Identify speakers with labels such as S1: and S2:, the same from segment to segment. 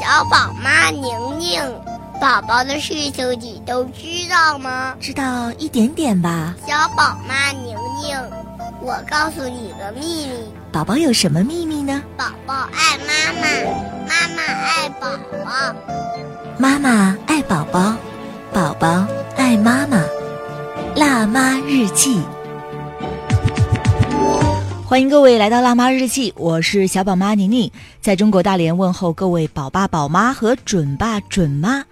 S1: 小宝妈宁宁，宝宝的事情你都知道吗？
S2: 知道一点点吧。
S1: 小宝妈宁宁，我告诉你个秘密。
S2: 宝宝有什么秘密呢？
S1: 宝宝爱妈妈，妈妈爱宝宝。
S2: 妈妈爱宝宝，宝宝爱妈妈。辣妈日记。欢迎各位来到辣妈日记，我是小宝妈宁宁，在中国大连问候各位宝爸宝妈和准爸准妈。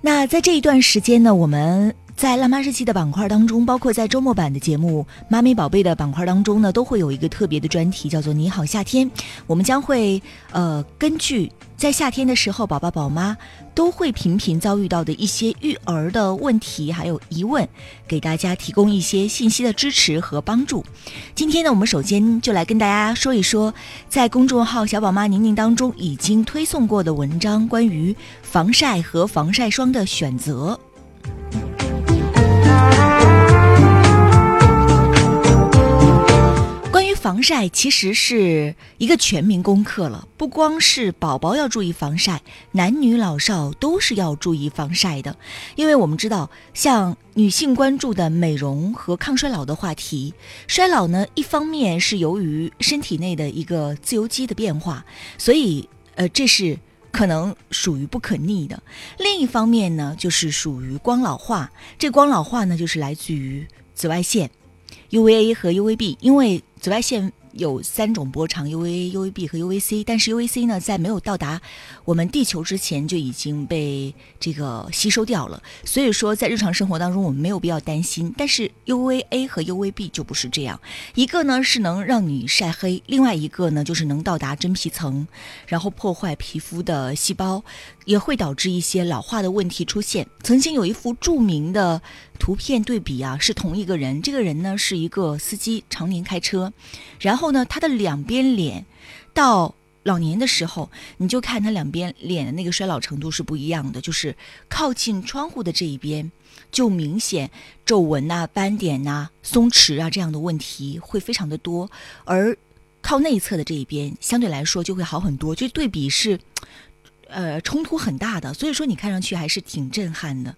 S2: 那在这一段时间呢，我们在辣妈日记的板块当中，包括在周末版的节目《妈咪宝贝》的板块当中呢，都会有一个特别的专题，叫做“你好夏天”。我们将会呃根据。在夏天的时候，宝宝宝妈都会频频遭遇到的一些育儿的问题，还有疑问，给大家提供一些信息的支持和帮助。今天呢，我们首先就来跟大家说一说，在公众号“小宝妈宁宁”当中已经推送过的文章，关于防晒和防晒霜的选择。防晒其实是一个全民功课了，不光是宝宝要注意防晒，男女老少都是要注意防晒的。因为我们知道，像女性关注的美容和抗衰老的话题，衰老呢，一方面是由于身体内的一个自由基的变化，所以呃，这是可能属于不可逆的；另一方面呢，就是属于光老化。这光老化呢，就是来自于紫外线。UVA 和 UVB，因为紫外线。有三种波长，UVA、UVB 和 UVC。但是 UVC 呢，在没有到达我们地球之前就已经被这个吸收掉了。所以说，在日常生活当中，我们没有必要担心。但是 UVA 和 UVB 就不是这样，一个呢是能让你晒黑，另外一个呢就是能到达真皮层，然后破坏皮肤的细胞，也会导致一些老化的问题出现。曾经有一幅著名的图片对比啊，是同一个人，这个人呢是一个司机，常年开车，然后。呢，他的两边脸，到老年的时候，你就看他两边脸的那个衰老程度是不一样的。就是靠近窗户的这一边，就明显皱纹呐、斑点呐、松弛啊这样的问题会非常的多，而靠内侧的这一边，相对来说就会好很多。就对比是，呃，冲突很大的。所以说，你看上去还是挺震撼的。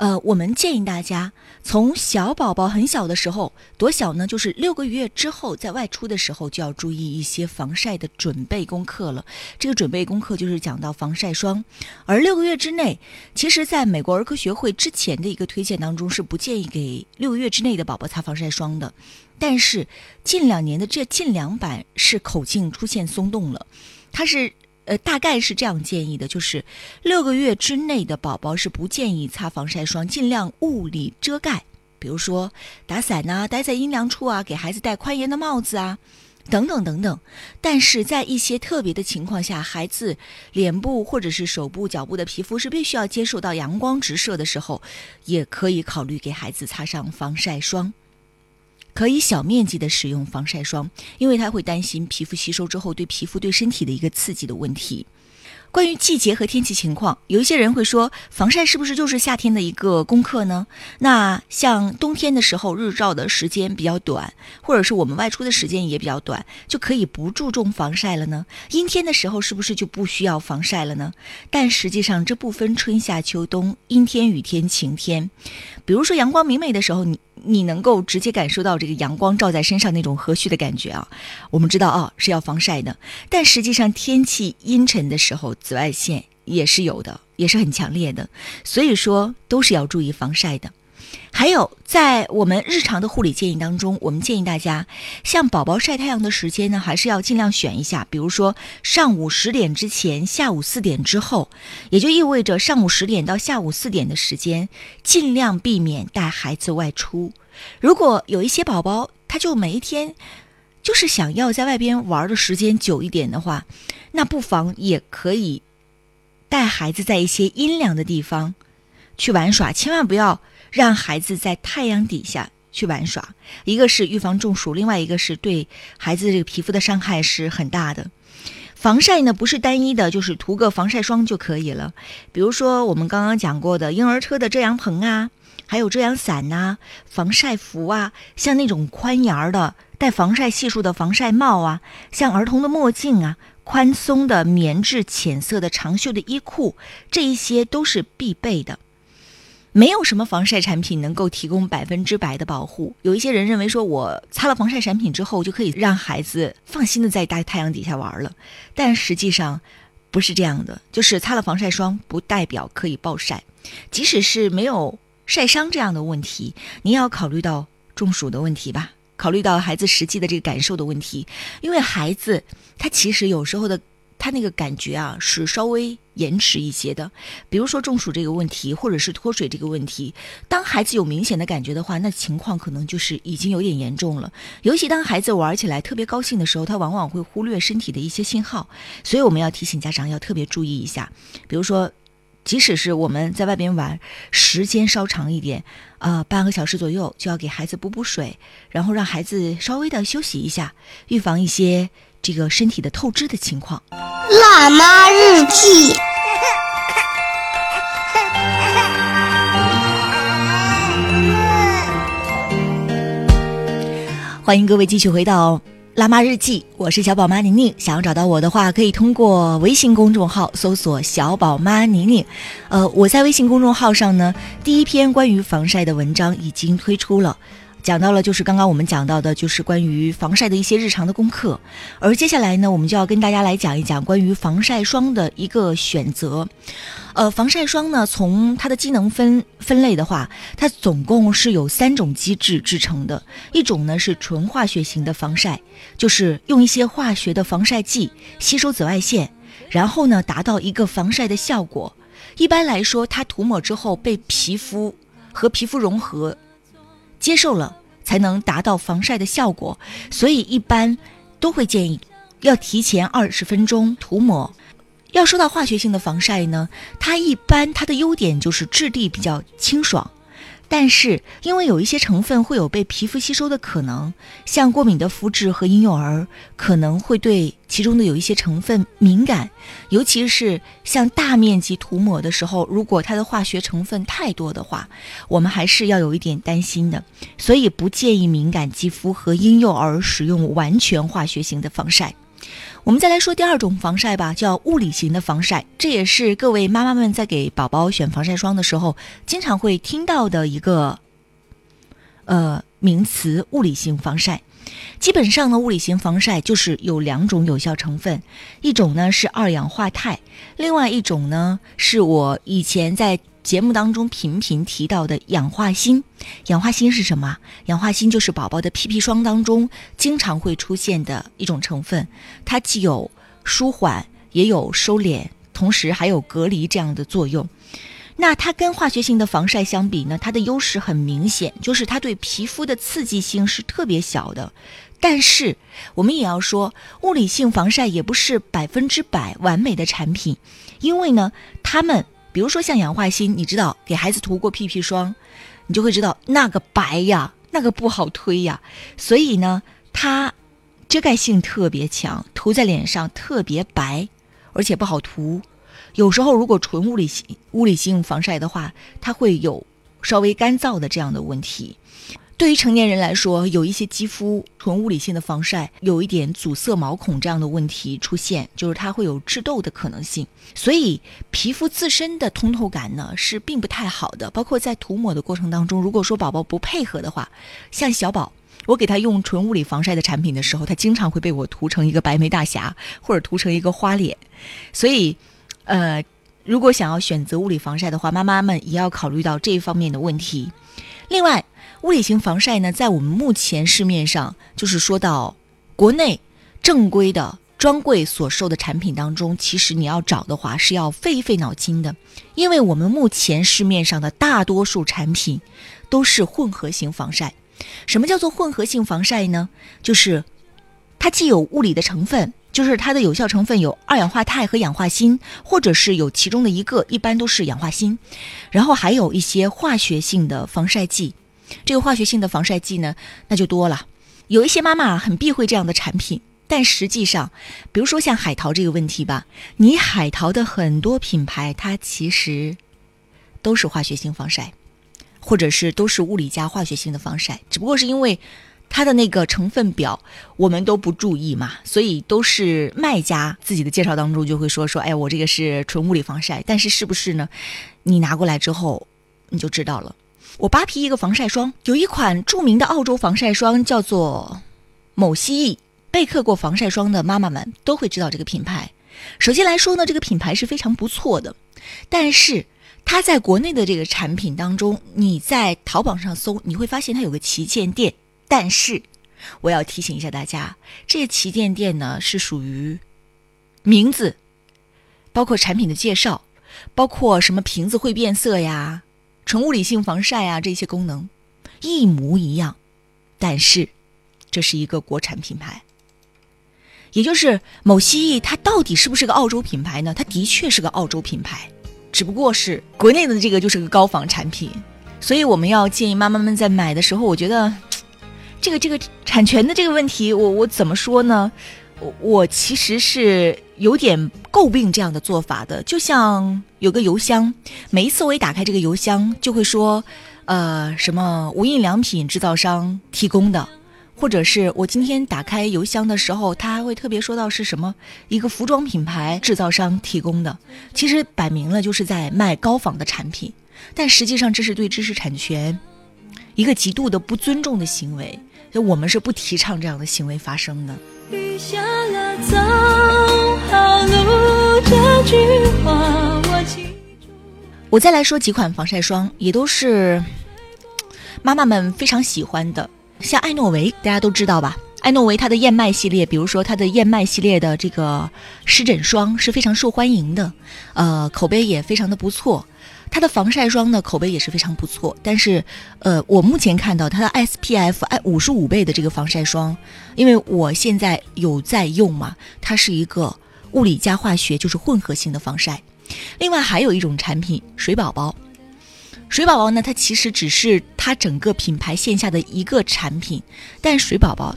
S2: 呃，我们建议大家从小宝宝很小的时候，多小呢？就是六个月之后，在外出的时候就要注意一些防晒的准备功课了。这个准备功课就是讲到防晒霜，而六个月之内，其实在美国儿科学会之前的一个推荐当中是不建议给六个月之内的宝宝擦防晒霜的。但是近两年的这近两版是口径出现松动了，它是。呃，大概是这样建议的，就是六个月之内的宝宝是不建议擦防晒霜，尽量物理遮盖，比如说打伞呐，待在阴凉处啊，给孩子戴宽檐的帽子啊，等等等等。但是在一些特别的情况下，孩子脸部或者是手部、脚部的皮肤是必须要接受到阳光直射的时候，也可以考虑给孩子擦上防晒霜。可以小面积的使用防晒霜，因为他会担心皮肤吸收之后对皮肤对身体的一个刺激的问题。关于季节和天气情况，有一些人会说，防晒是不是就是夏天的一个功课呢？那像冬天的时候，日照的时间比较短，或者是我们外出的时间也比较短，就可以不注重防晒了呢？阴天的时候是不是就不需要防晒了呢？但实际上这不分春夏秋冬，阴天、雨天、晴天。比如说阳光明媚的时候，你。你能够直接感受到这个阳光照在身上那种和煦的感觉啊！我们知道啊是要防晒的，但实际上天气阴沉的时候，紫外线也是有的，也是很强烈的，所以说都是要注意防晒的。还有，在我们日常的护理建议当中，我们建议大家，像宝宝晒太阳的时间呢，还是要尽量选一下，比如说上午十点之前，下午四点之后，也就意味着上午十点到下午四点的时间，尽量避免带孩子外出。如果有一些宝宝，他就每一天就是想要在外边玩的时间久一点的话，那不妨也可以带孩子在一些阴凉的地方去玩耍，千万不要。让孩子在太阳底下去玩耍，一个是预防中暑，另外一个是对孩子这个皮肤的伤害是很大的。防晒呢不是单一的，就是涂个防晒霜就可以了。比如说我们刚刚讲过的婴儿车的遮阳棚啊，还有遮阳伞呐、防晒服啊，像那种宽檐儿的带防晒系数的防晒帽啊，像儿童的墨镜啊，宽松的棉质浅色的长袖的衣裤，这一些都是必备的。没有什么防晒产品能够提供百分之百的保护。有一些人认为说，我擦了防晒产品之后就可以让孩子放心的在大太阳底下玩了，但实际上不是这样的。就是擦了防晒霜不代表可以暴晒，即使是没有晒伤这样的问题，您要考虑到中暑的问题吧，考虑到孩子实际的这个感受的问题，因为孩子他其实有时候的。他那个感觉啊是稍微延迟一些的，比如说中暑这个问题，或者是脱水这个问题。当孩子有明显的感觉的话，那情况可能就是已经有点严重了。尤其当孩子玩起来特别高兴的时候，他往往会忽略身体的一些信号，所以我们要提醒家长要特别注意一下。比如说，即使是我们在外边玩，时间稍长一点，呃，半个小时左右，就要给孩子补补水，然后让孩子稍微的休息一下，预防一些。这个身体的透支的情况。
S1: 辣妈日记，
S2: 欢迎各位继续回到辣妈日记，我是小宝妈宁宁。想要找到我的话，可以通过微信公众号搜索“小宝妈宁宁”。呃，我在微信公众号上呢，第一篇关于防晒的文章已经推出了。讲到了，就是刚刚我们讲到的，就是关于防晒的一些日常的功课。而接下来呢，我们就要跟大家来讲一讲关于防晒霜的一个选择。呃，防晒霜呢，从它的机能分分类的话，它总共是有三种机制制成的。一种呢是纯化学型的防晒，就是用一些化学的防晒剂吸收紫外线，然后呢达到一个防晒的效果。一般来说，它涂抹之后被皮肤和皮肤融合。接受了才能达到防晒的效果，所以一般都会建议要提前二十分钟涂抹。要说到化学性的防晒呢，它一般它的优点就是质地比较清爽。但是，因为有一些成分会有被皮肤吸收的可能，像过敏的肤质和婴幼儿可能会对其中的有一些成分敏感，尤其是像大面积涂抹的时候，如果它的化学成分太多的话，我们还是要有一点担心的。所以，不建议敏感肌肤和婴幼儿使用完全化学型的防晒。我们再来说第二种防晒吧，叫物理型的防晒。这也是各位妈妈们在给宝宝选防晒霜的时候，经常会听到的一个呃名词——物理型防晒。基本上呢，物理型防晒就是有两种有效成分，一种呢是二氧化钛，另外一种呢是我以前在。节目当中频频提到的氧化锌，氧化锌是什么？氧化锌就是宝宝的屁屁霜当中经常会出现的一种成分，它既有舒缓，也有收敛，同时还有隔离这样的作用。那它跟化学性的防晒相比呢？它的优势很明显，就是它对皮肤的刺激性是特别小的。但是我们也要说，物理性防晒也不是百分之百完美的产品，因为呢，它们。比如说像氧化锌，你知道给孩子涂过屁屁霜，你就会知道那个白呀，那个不好推呀。所以呢，它遮盖性特别强，涂在脸上特别白，而且不好涂。有时候如果纯物理性物理性防晒的话，它会有稍微干燥的这样的问题。对于成年人来说，有一些肌肤纯物理性的防晒有一点阻塞毛孔这样的问题出现，就是它会有致痘的可能性。所以皮肤自身的通透感呢是并不太好的。包括在涂抹的过程当中，如果说宝宝不配合的话，像小宝，我给他用纯物理防晒的产品的时候，他经常会被我涂成一个白眉大侠，或者涂成一个花脸。所以，呃，如果想要选择物理防晒的话，妈妈们也要考虑到这一方面的问题。另外，物理型防晒呢，在我们目前市面上，就是说到国内正规的专柜所售的产品当中，其实你要找的话是要费一费脑筋的，因为我们目前市面上的大多数产品都是混合型防晒。什么叫做混合性防晒呢？就是它既有物理的成分，就是它的有效成分有二氧化钛和氧化锌，或者是有其中的一个，一般都是氧化锌，然后还有一些化学性的防晒剂。这个化学性的防晒剂呢，那就多了。有一些妈妈很避讳这样的产品，但实际上，比如说像海淘这个问题吧，你海淘的很多品牌，它其实都是化学性防晒，或者是都是物理加化学性的防晒，只不过是因为它的那个成分表我们都不注意嘛，所以都是卖家自己的介绍当中就会说说，哎，我这个是纯物理防晒，但是是不是呢？你拿过来之后你就知道了。我扒皮一个防晒霜，有一款著名的澳洲防晒霜叫做某蜥蜴，备课过防晒霜的妈妈们都会知道这个品牌。首先来说呢，这个品牌是非常不错的，但是。它在国内的这个产品当中，你在淘宝上搜，你会发现它有个旗舰店。但是，我要提醒一下大家，这个旗舰店呢是属于名字，包括产品的介绍，包括什么瓶子会变色呀、纯物理性防晒啊这些功能一模一样。但是，这是一个国产品牌，也就是某蜥蜴，它到底是不是个澳洲品牌呢？它的确是个澳洲品牌。只不过是国内的这个就是个高仿产品，所以我们要建议妈妈们在买的时候，我觉得这个这个产权的这个问题，我我怎么说呢？我我其实是有点诟病这样的做法的。就像有个邮箱，每一次我一打开这个邮箱，就会说，呃，什么无印良品制造商提供的。或者是我今天打开邮箱的时候，他还会特别说到是什么一个服装品牌制造商提供的，其实摆明了就是在卖高仿的产品，但实际上这是对知识产权一个极度的不尊重的行为，就我们是不提倡这样的行为发生的。雨下了早套路这句话我再来说几款防晒霜，也都是妈妈们非常喜欢的。像艾诺维，大家都知道吧？艾诺维它的燕麦系列，比如说它的燕麦系列的这个湿疹霜是非常受欢迎的，呃，口碑也非常的不错。它的防晒霜呢，口碑也是非常不错。但是，呃，我目前看到它的 SPF 哎五十五倍的这个防晒霜，因为我现在有在用嘛，它是一个物理加化学，就是混合性的防晒。另外还有一种产品，水宝宝。水宝宝呢，它其实只是它整个品牌线下的一个产品，但水宝宝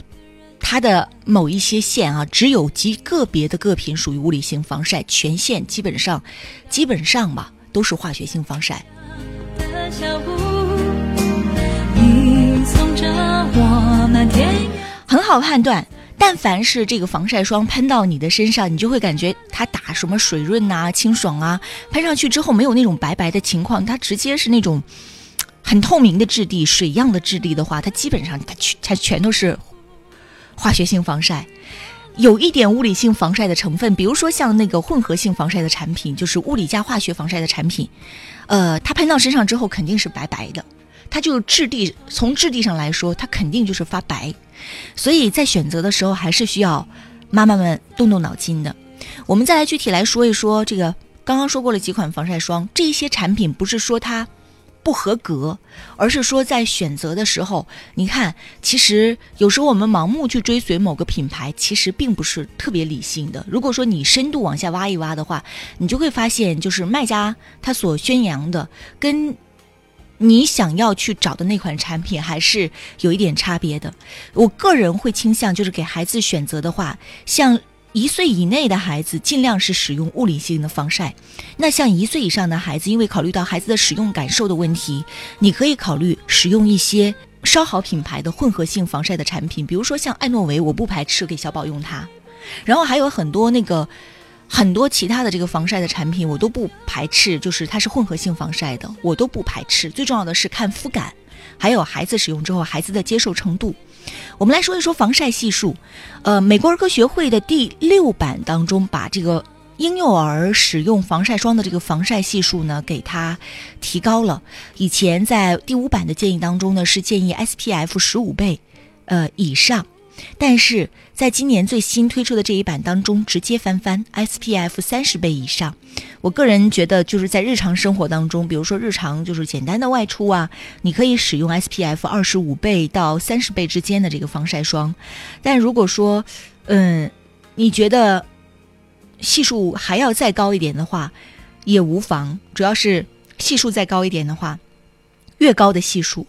S2: 它的某一些线啊，只有极个别的个品属于物理性防晒，全线基本上基本上吧都是化学性防晒。很好判断。但凡是这个防晒霜喷到你的身上，你就会感觉它打什么水润呐、清爽啊，喷上去之后没有那种白白的情况，它直接是那种很透明的质地、水样的质地的话，它基本上它全它全都是化学性防晒，有一点物理性防晒的成分，比如说像那个混合性防晒的产品，就是物理加化学防晒的产品，呃，它喷到身上之后肯定是白白的。它就质地，从质地上来说，它肯定就是发白，所以在选择的时候还是需要妈妈们动动脑筋的。我们再来具体来说一说这个，刚刚说过了几款防晒霜，这些产品不是说它不合格，而是说在选择的时候，你看，其实有时候我们盲目去追随某个品牌，其实并不是特别理性的。如果说你深度往下挖一挖的话，你就会发现，就是卖家他所宣扬的跟。你想要去找的那款产品还是有一点差别的。我个人会倾向，就是给孩子选择的话，像一岁以内的孩子，尽量是使用物理性的防晒。那像一岁以上的孩子，因为考虑到孩子的使用感受的问题，你可以考虑使用一些稍好品牌的混合性防晒的产品，比如说像艾诺维，我不排斥给小宝用它。然后还有很多那个。很多其他的这个防晒的产品我都不排斥，就是它是混合性防晒的，我都不排斥。最重要的是看肤感，还有孩子使用之后孩子的接受程度。我们来说一说防晒系数，呃，美国儿科学会的第六版当中把这个婴幼儿使用防晒霜的这个防晒系数呢给它提高了。以前在第五版的建议当中呢是建议 SPF 十五倍，呃以上。但是在今年最新推出的这一版当中，直接翻番 SPF 三十倍以上。我个人觉得，就是在日常生活当中，比如说日常就是简单的外出啊，你可以使用 SPF 二十五倍到三十倍之间的这个防晒霜。但如果说，嗯，你觉得系数还要再高一点的话，也无妨。主要是系数再高一点的话，越高的系数，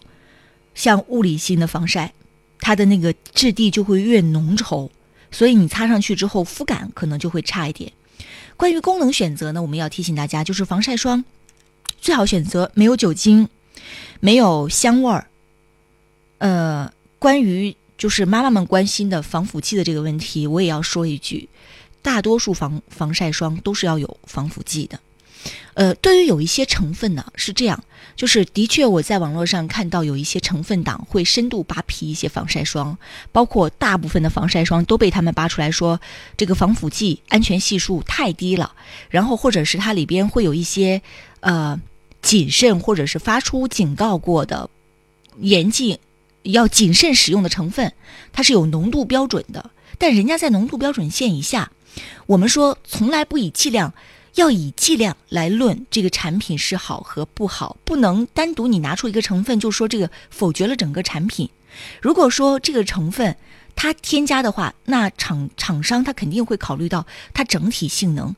S2: 像物理性的防晒。它的那个质地就会越浓稠，所以你擦上去之后肤感可能就会差一点。关于功能选择呢，我们要提醒大家，就是防晒霜最好选择没有酒精、没有香味儿。呃，关于就是妈妈们关心的防腐剂的这个问题，我也要说一句，大多数防防晒霜都是要有防腐剂的。呃，对于有一些成分呢，是这样，就是的确我在网络上看到有一些成分党会深度扒皮一些防晒霜，包括大部分的防晒霜都被他们扒出来说这个防腐剂安全系数太低了，然后或者是它里边会有一些呃谨慎或者是发出警告过的严禁要谨慎使用的成分，它是有浓度标准的，但人家在浓度标准线以下，我们说从来不以剂量。要以剂量来论这个产品是好和不好，不能单独你拿出一个成分就说这个否决了整个产品。如果说这个成分它添加的话，那厂厂商他肯定会考虑到它整体性能，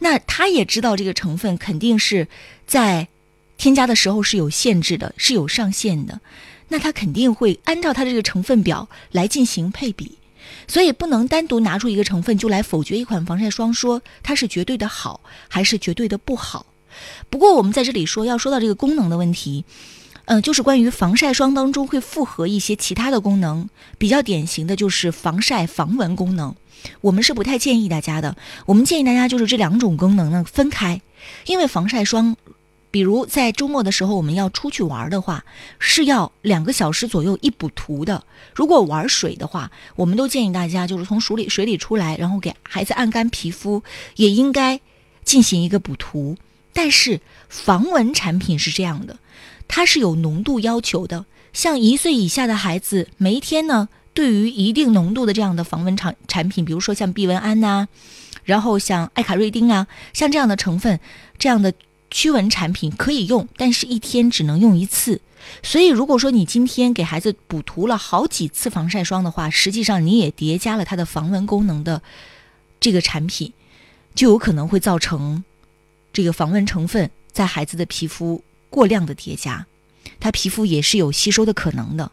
S2: 那他也知道这个成分肯定是在添加的时候是有限制的，是有上限的，那他肯定会按照它这个成分表来进行配比。所以不能单独拿出一个成分就来否决一款防晒霜，说它是绝对的好还是绝对的不好。不过我们在这里说要说到这个功能的问题，嗯，就是关于防晒霜当中会复合一些其他的功能，比较典型的就是防晒防蚊功能。我们是不太建议大家的，我们建议大家就是这两种功能呢分开，因为防晒霜。比如在周末的时候，我们要出去玩的话，是要两个小时左右一补涂的。如果玩水的话，我们都建议大家就是从水里水里出来，然后给孩子按干皮肤，也应该进行一个补涂。但是防蚊产品是这样的，它是有浓度要求的。像一岁以下的孩子，每一天呢，对于一定浓度的这样的防蚊产产品，比如说像避蚊胺呐，然后像艾卡瑞丁啊，像这样的成分，这样的。驱蚊产品可以用，但是一天只能用一次。所以，如果说你今天给孩子补涂了好几次防晒霜的话，实际上你也叠加了它的防蚊功能的这个产品，就有可能会造成这个防蚊成分在孩子的皮肤过量的叠加，他皮肤也是有吸收的可能的。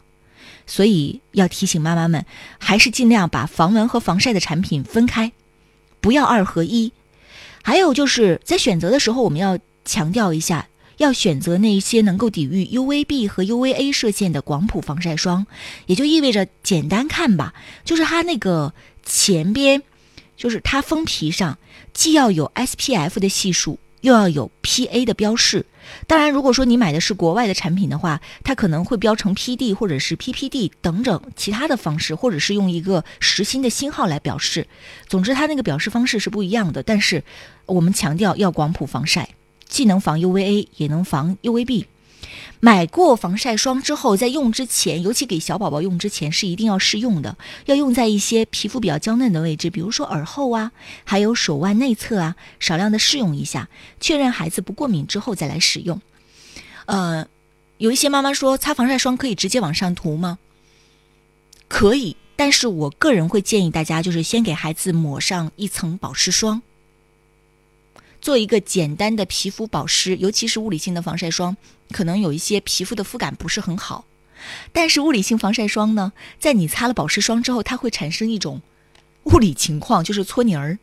S2: 所以要提醒妈妈们，还是尽量把防蚊和防晒的产品分开，不要二合一。还有就是在选择的时候，我们要。强调一下，要选择那些能够抵御 UVB 和 UVA 射线的广谱防晒霜，也就意味着简单看吧，就是它那个前边，就是它封皮上既要有 SPF 的系数，又要有 PA 的标示。当然，如果说你买的是国外的产品的话，它可能会标成 PD 或者是 PPD 等等其他的方式，或者是用一个实心的星号来表示。总之，它那个表示方式是不一样的。但是我们强调要广谱防晒。既能防 UVA，也能防 UVB。买过防晒霜之后，在用之前，尤其给小宝宝用之前，是一定要试用的。要用在一些皮肤比较娇嫩的位置，比如说耳后啊，还有手腕内侧啊，少量的试用一下，确认孩子不过敏之后再来使用。呃，有一些妈妈说，擦防晒霜可以直接往上涂吗？可以，但是我个人会建议大家，就是先给孩子抹上一层保湿霜。做一个简单的皮肤保湿，尤其是物理性的防晒霜，可能有一些皮肤的肤感不是很好。但是物理性防晒霜呢，在你擦了保湿霜之后，它会产生一种物理情况，就是搓泥儿。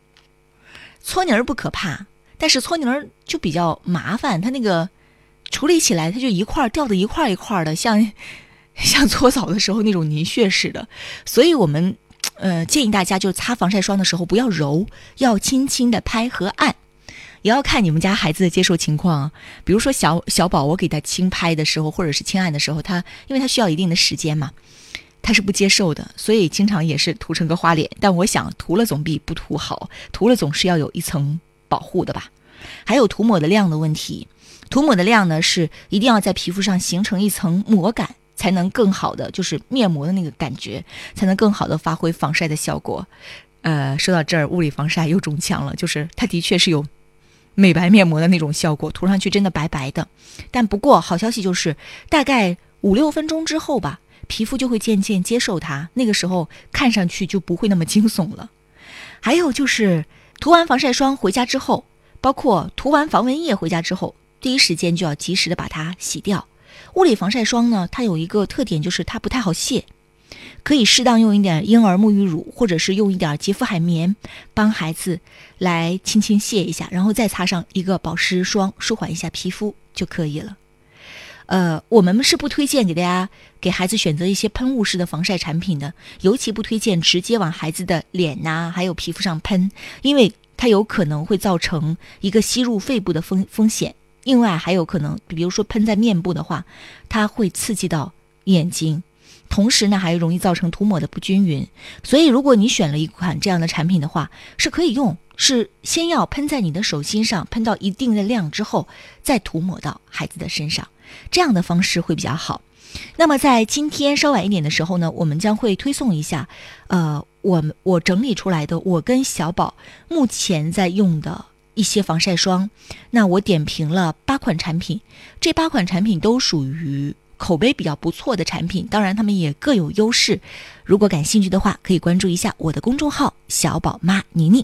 S2: 搓泥儿不可怕，但是搓泥儿就比较麻烦，它那个处理起来，它就一块儿掉的一块儿一块儿的，像像搓澡的时候那种泥屑似的。所以我们呃建议大家，就擦防晒霜的时候不要揉，要轻轻的拍和按。也要看你们家孩子的接受情况，比如说小小宝，我给他轻拍的时候，或者是轻按的时候，他因为他需要一定的时间嘛，他是不接受的，所以经常也是涂成个花脸。但我想涂了总比不涂好，涂了总是要有一层保护的吧。还有涂抹的量的问题，涂抹的量呢是一定要在皮肤上形成一层膜感，才能更好的就是面膜的那个感觉，才能更好的发挥防晒的效果。呃，说到这儿，物理防晒又中枪了，就是它的确是有。美白面膜的那种效果，涂上去真的白白的。但不过好消息就是，大概五六分钟之后吧，皮肤就会渐渐接受它，那个时候看上去就不会那么惊悚了。还有就是，涂完防晒霜回家之后，包括涂完防蚊液回家之后，第一时间就要及时的把它洗掉。物理防晒霜呢，它有一个特点就是它不太好卸。可以适当用一点婴儿沐浴乳，或者是用一点洁肤海绵，帮孩子来轻轻卸一下，然后再擦上一个保湿霜，舒缓一下皮肤就可以了。呃，我们是不推荐给大家给孩子选择一些喷雾式的防晒产品的，尤其不推荐直接往孩子的脸呐、还有皮肤上喷，因为它有可能会造成一个吸入肺部的风风险。另外还有可能，比如说喷在面部的话，它会刺激到眼睛，同时呢还容易造成涂抹的不均匀。所以如果你选了一款这样的产品的话，是可以用，是先要喷在你的手心上，喷到一定的量之后，再涂抹到孩子的身上，这样的方式会比较好。那么在今天稍晚一点的时候呢，我们将会推送一下，呃，我我整理出来的我跟小宝目前在用的。一些防晒霜，那我点评了八款产品，这八款产品都属于口碑比较不错的产品，当然他们也各有优势。如果感兴趣的话，可以关注一下我的公众号“小宝妈宁宁”。